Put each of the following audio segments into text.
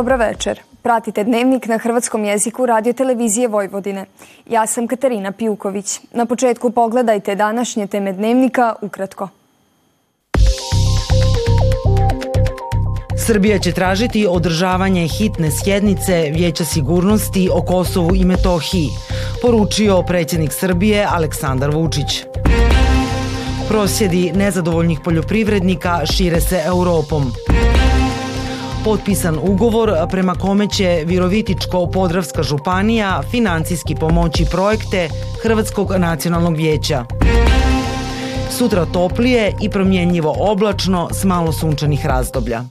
Dobro večer. Pratite dnevnik na hrvatskom jeziku radio televizije Vojvodine. Ja sam Katarina Pijuković. Na početku pogledajte današnje teme dnevnika ukratko. Srbija će tražiti održavanje hitne sjednice Vijeća sigurnosti o Kosovu i Metohiji, poručio predsjednik Srbije Aleksandar Vučić. Prosjedi nezadovoljnih poljoprivrednika šire se Europom. Potpisan ugovor prema kome će Virovitičko-Podravska županija financijski pomoći projekte Hrvatskog nacionalnog vijeća. Sutra toplije i promjenjivo oblačno s malo sunčanih razdoblja.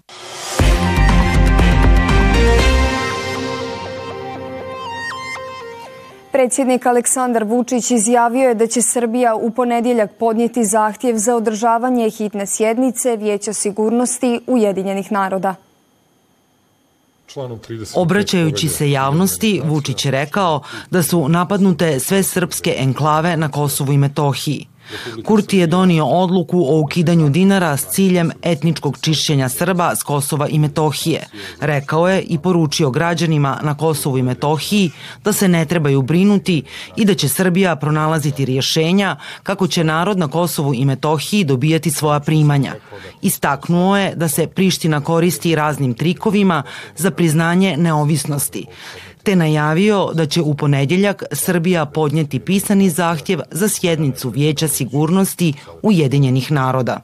Predsjednik Aleksandar Vučić izjavio je da će Srbija u ponedjeljak podnijeti zahtjev za održavanje hitne sjednice Vijeća sigurnosti Ujedinjenih naroda. Obraćajući se javnosti, Vučić je rekao da su napadnute sve srpske enklave na Kosovu i Metohiji. Kurti je donio odluku o ukidanju dinara s ciljem etničkog čišćenja Srba s Kosova i Metohije. Rekao je i poručio građanima na Kosovu i Metohiji da se ne trebaju brinuti i da će Srbija pronalaziti rješenja kako će narod na Kosovu i Metohiji dobijati svoja primanja. Istaknuo je da se Priština koristi raznim trikovima za priznanje neovisnosti te najavio da će u ponedjeljak Srbija podnijeti pisani zahtjev za sjednicu Vijeća sigurnosti Ujedinjenih naroda.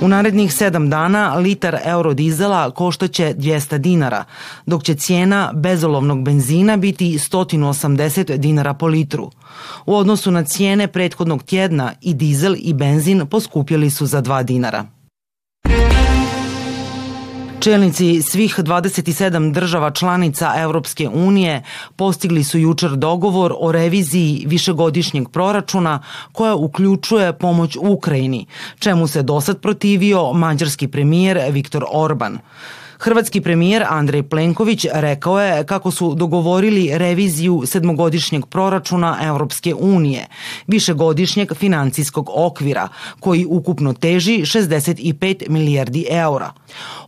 U narednih sedam dana litar eurodizela koštaće 200 dinara, dok će cijena bezolovnog benzina biti 180 dinara po litru. U odnosu na cijene prethodnog tjedna i dizel i benzin poskupjeli su za 2 dinara. Čelnici svih 27 država članica Europske unije postigli su jučer dogovor o reviziji višegodišnjeg proračuna koja uključuje pomoć Ukrajini, čemu se dosad protivio mađarski premijer Viktor Orban. Hrvatski premijer Andrej Plenković rekao je kako su dogovorili reviziju sedmogodišnjeg proračuna Europske unije, višegodišnjeg financijskog okvira, koji ukupno teži 65 milijardi eura.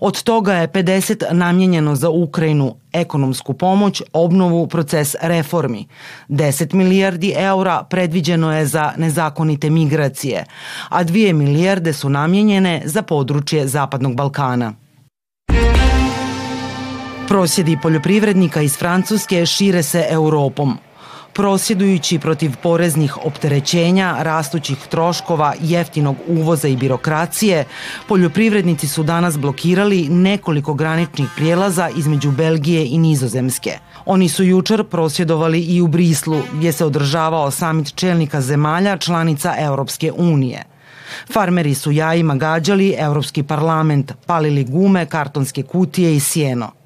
Od toga je 50 namijenjeno za Ukrajinu, ekonomsku pomoć, obnovu, proces reformi. 10 milijardi eura predviđeno je za nezakonite migracije, a 2 milijarde su namijenjene za područje Zapadnog Balkana. Prosjedi poljoprivrednika iz Francuske šire se Europom. Prosjedujući protiv poreznih opterećenja, rastućih troškova, jeftinog uvoza i birokracije, poljoprivrednici su danas blokirali nekoliko graničnih prijelaza između Belgije i Nizozemske. Oni su jučer prosvjedovali i u Brislu, gdje se održavao samit čelnika zemalja članica Europske unije. Farmeri su jajima gađali Europski parlament, palili gume, kartonske kutije i sjeno.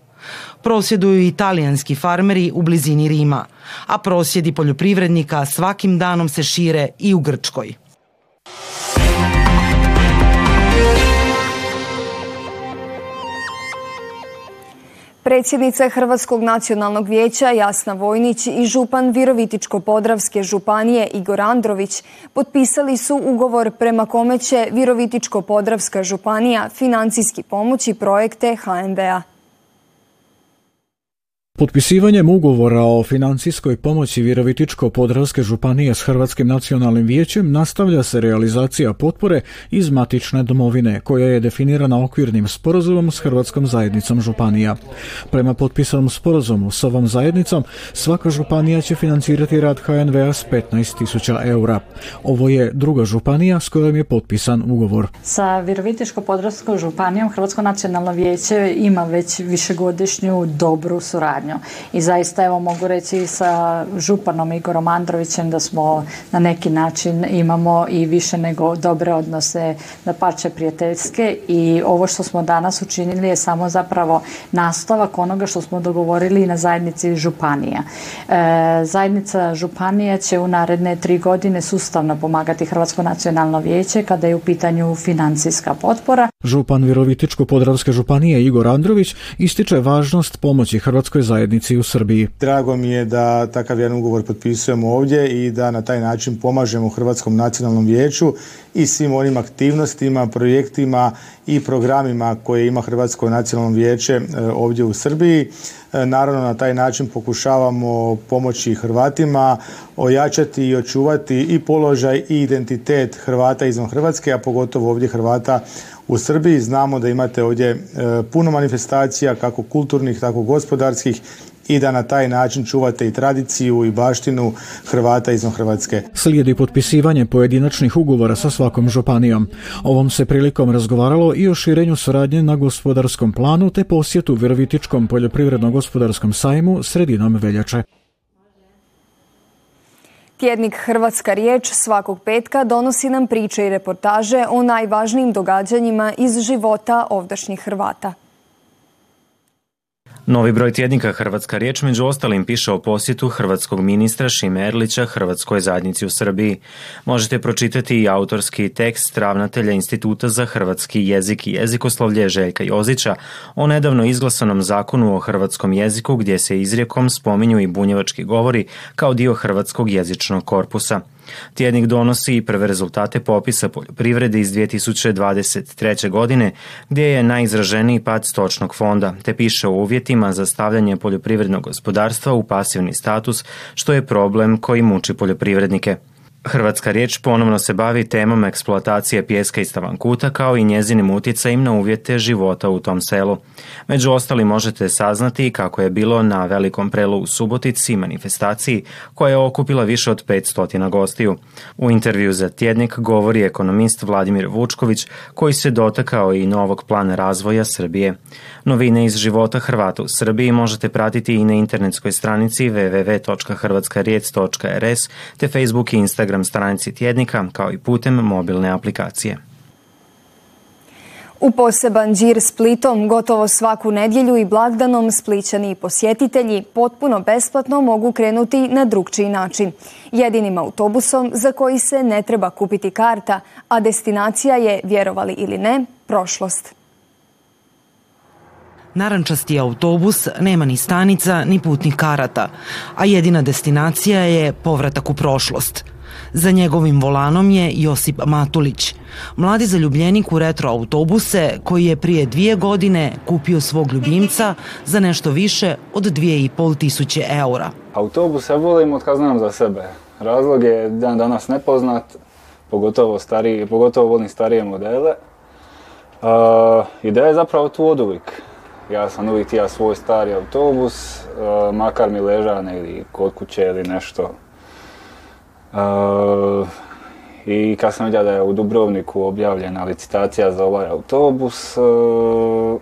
Prosjeduju italijanski farmeri u blizini Rima, a prosjedi poljoprivrednika svakim danom se šire i u Grčkoj. Predsjednica Hrvatskog nacionalnog vijeća Jasna Vojnić i župan Virovitičko-Podravske županije Igor Andrović potpisali su ugovor prema kome će Virovitičko-Podravska županija financijski pomoći projekte HNB-a. Potpisivanjem ugovora o financijskoj pomoći Virovitičko-Podravske županije s Hrvatskim nacionalnim vijećem nastavlja se realizacija potpore iz matične domovine, koja je definirana okvirnim sporazumom s Hrvatskom zajednicom županija. Prema potpisanom sporazumu s ovom zajednicom, svaka županija će financirati rad HNV-a s 15.000 eura. Ovo je druga županija s kojom je potpisan ugovor. Sa Virovitičko-Podravskom županijom Hrvatsko nacionalno vijeće ima već višegodišnju dobru suradnju i zaista evo mogu reći sa županom Igorom Androvićem da smo na neki način imamo i više nego dobre odnose na pače prijateljske. I ovo što smo danas učinili je samo zapravo nastavak onoga što smo dogovorili na zajednici županija. E, zajednica županija će u naredne tri godine sustavno pomagati Hrvatsko nacionalno vijeće kada je u pitanju financijska potpora Župan Virovitičko-Podravske županije Igor Andrović ističe važnost pomoći Hrvatskoj zajednici u Srbiji. Drago mi je da takav jedan ugovor potpisujemo ovdje i da na taj način pomažemo Hrvatskom nacionalnom vijeću i svim onim aktivnostima, projektima i programima koje ima Hrvatsko nacionalno vijeće e, ovdje u Srbiji. E, naravno na taj način pokušavamo pomoći Hrvatima, ojačati i očuvati i položaj i identitet Hrvata izvan Hrvatske, a pogotovo ovdje Hrvata u Srbiji. Znamo da imate ovdje e, puno manifestacija, kako kulturnih, tako gospodarskih i da na taj način čuvate i tradiciju i baštinu Hrvata izvan Hrvatske. Slijedi potpisivanje pojedinačnih ugovora sa svakom županijom. Ovom se prilikom razgovaralo i o širenju suradnje na gospodarskom planu te posjetu Virovitičkom poljoprivredno-gospodarskom sajmu sredinom veljače. Tjednik Hrvatska riječ svakog petka donosi nam priče i reportaže o najvažnijim događanjima iz života ovdašnjih Hrvata. Novi broj tjednika Hrvatska riječ među ostalim piše o posjetu hrvatskog ministra Šime Erlića Hrvatskoj zajednici u Srbiji. Možete pročitati i autorski tekst ravnatelja Instituta za hrvatski jezik i jezikoslovlje Željka Jozića o nedavno izglasanom zakonu o hrvatskom jeziku gdje se izrijekom spominju i bunjevački govori kao dio hrvatskog jezičnog korpusa. Tjednik donosi i prve rezultate popisa poljoprivrede iz 2023. godine gdje je najizraženiji pad stočnog fonda te piše o uvjetima za stavljanje poljoprivrednog gospodarstva u pasivni status što je problem koji muči poljoprivrednike. Hrvatska riječ ponovno se bavi temom eksploatacije pjeska i stavankuta kao i njezinim utjecajima na uvjete života u tom selu. Među ostali možete saznati kako je bilo na velikom prelu u Subotici manifestaciji koja je okupila više od 500 gostiju. U intervju za tjednik govori ekonomist Vladimir Vučković koji se dotakao i novog plana razvoja Srbije. Novine iz života Hrvata u Srbiji možete pratiti i na internetskoj stranici www.hrvatskarijec.rs te Facebook i Instagram stranici tjednika kao i putem mobilne aplikacije. U poseban džir Splitom gotovo svaku nedjelju i blagdanom splićani posjetitelji potpuno besplatno mogu krenuti na drugčiji način. Jedinim autobusom za koji se ne treba kupiti karta, a destinacija je, vjerovali ili ne, prošlost. Narančasti autobus nema ni stanica ni putnih karata, a jedina destinacija je povratak u prošlost. Za njegovim volanom je Josip Matulić, mladi zaljubljenik u retro autobuse koji je prije dvije godine kupio svog ljubimca za nešto više od dvije i pol tisuće eura. Autobuse volim od znam za sebe. Razlog je dan danas nepoznat, pogotovo, stariji, pogotovo volim starije modele. Uh, ideja je zapravo tu od uvijek. Ja sam uvijek tija svoj stari autobus, makar mi leža negdje kod kuće ili nešto. I kad sam vidio da je u Dubrovniku objavljena licitacija za ovaj autobus, uh,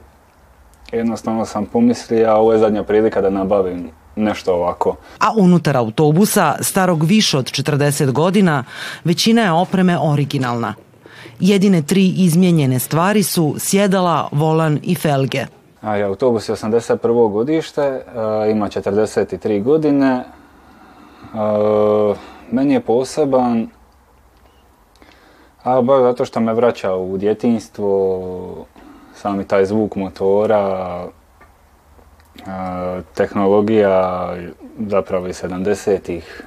jednostavno sam pomislio, a ovo je zadnja prilika da nabavim nešto ovako. A unutar autobusa, starog više od 40 godina, većina je opreme originalna. Jedine tri izmijenjene stvari su sjedala, volan i felge. A, autobus je 81. godište, ima 43 godine. Meni je poseban, a baš zato što me vraća u djetinstvo, sami taj zvuk motora, tehnologija zapravo iz 70-ih.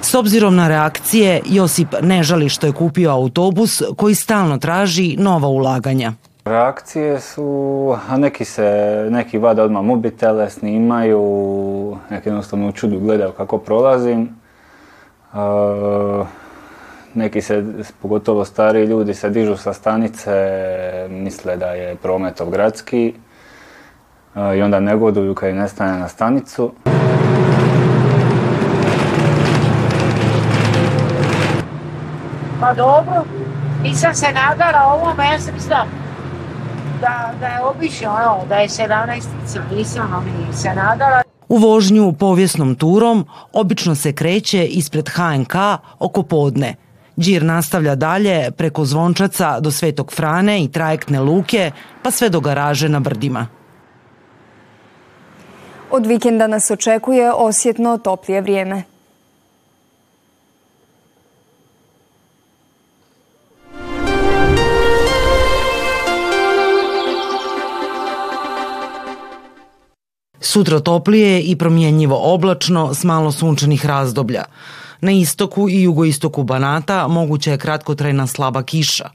S obzirom na reakcije, Josip ne žali što je kupio autobus koji stalno traži nova ulaganja. Reakcije su, a neki se, neki vade odmah mobitele, snimaju, neki jednostavno u čudu gledaju kako prolazim. Neki se, pogotovo stari ljudi, se dižu sa stanice, misle da je prometov gradski i onda negoduju kad ne stane na stanicu. Pa dobro, nisam se nadala ovome, ja sam da, da je obično da je 17 nisam ono, se nadala. U vožnju povijesnom turom obično se kreće ispred HNK oko podne. Džir nastavlja dalje preko Zvončaca do Svetog Frane i trajektne luke, pa sve do garaže na Brdima. Od vikenda nas očekuje osjetno toplije vrijeme. Sutra toplije i promjenjivo oblačno s malo sunčanih razdoblja. Na istoku i jugoistoku Banata moguća je kratkotrajna slaba kiša.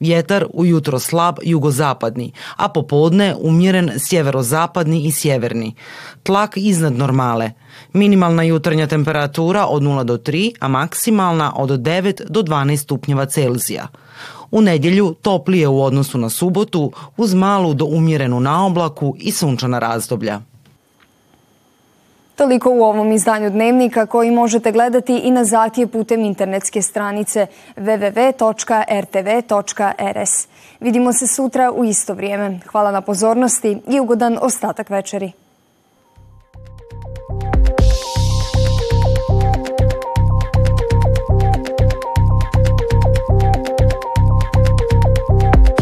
Vjetar ujutro slab jugozapadni, a popodne umjeren sjeverozapadni i sjeverni. Tlak iznad normale. Minimalna jutarnja temperatura od 0 do 3, a maksimalna od 9 do 12 stupnjeva Celzija. U nedjelju toplije u odnosu na subotu uz malu do umjerenu naoblaku i sunčana razdoblja. Toliko u ovom izdanju Dnevnika koji možete gledati i na zahtjev putem internetske stranice www.rtv.rs. Vidimo se sutra u isto vrijeme. Hvala na pozornosti i ugodan ostatak večeri.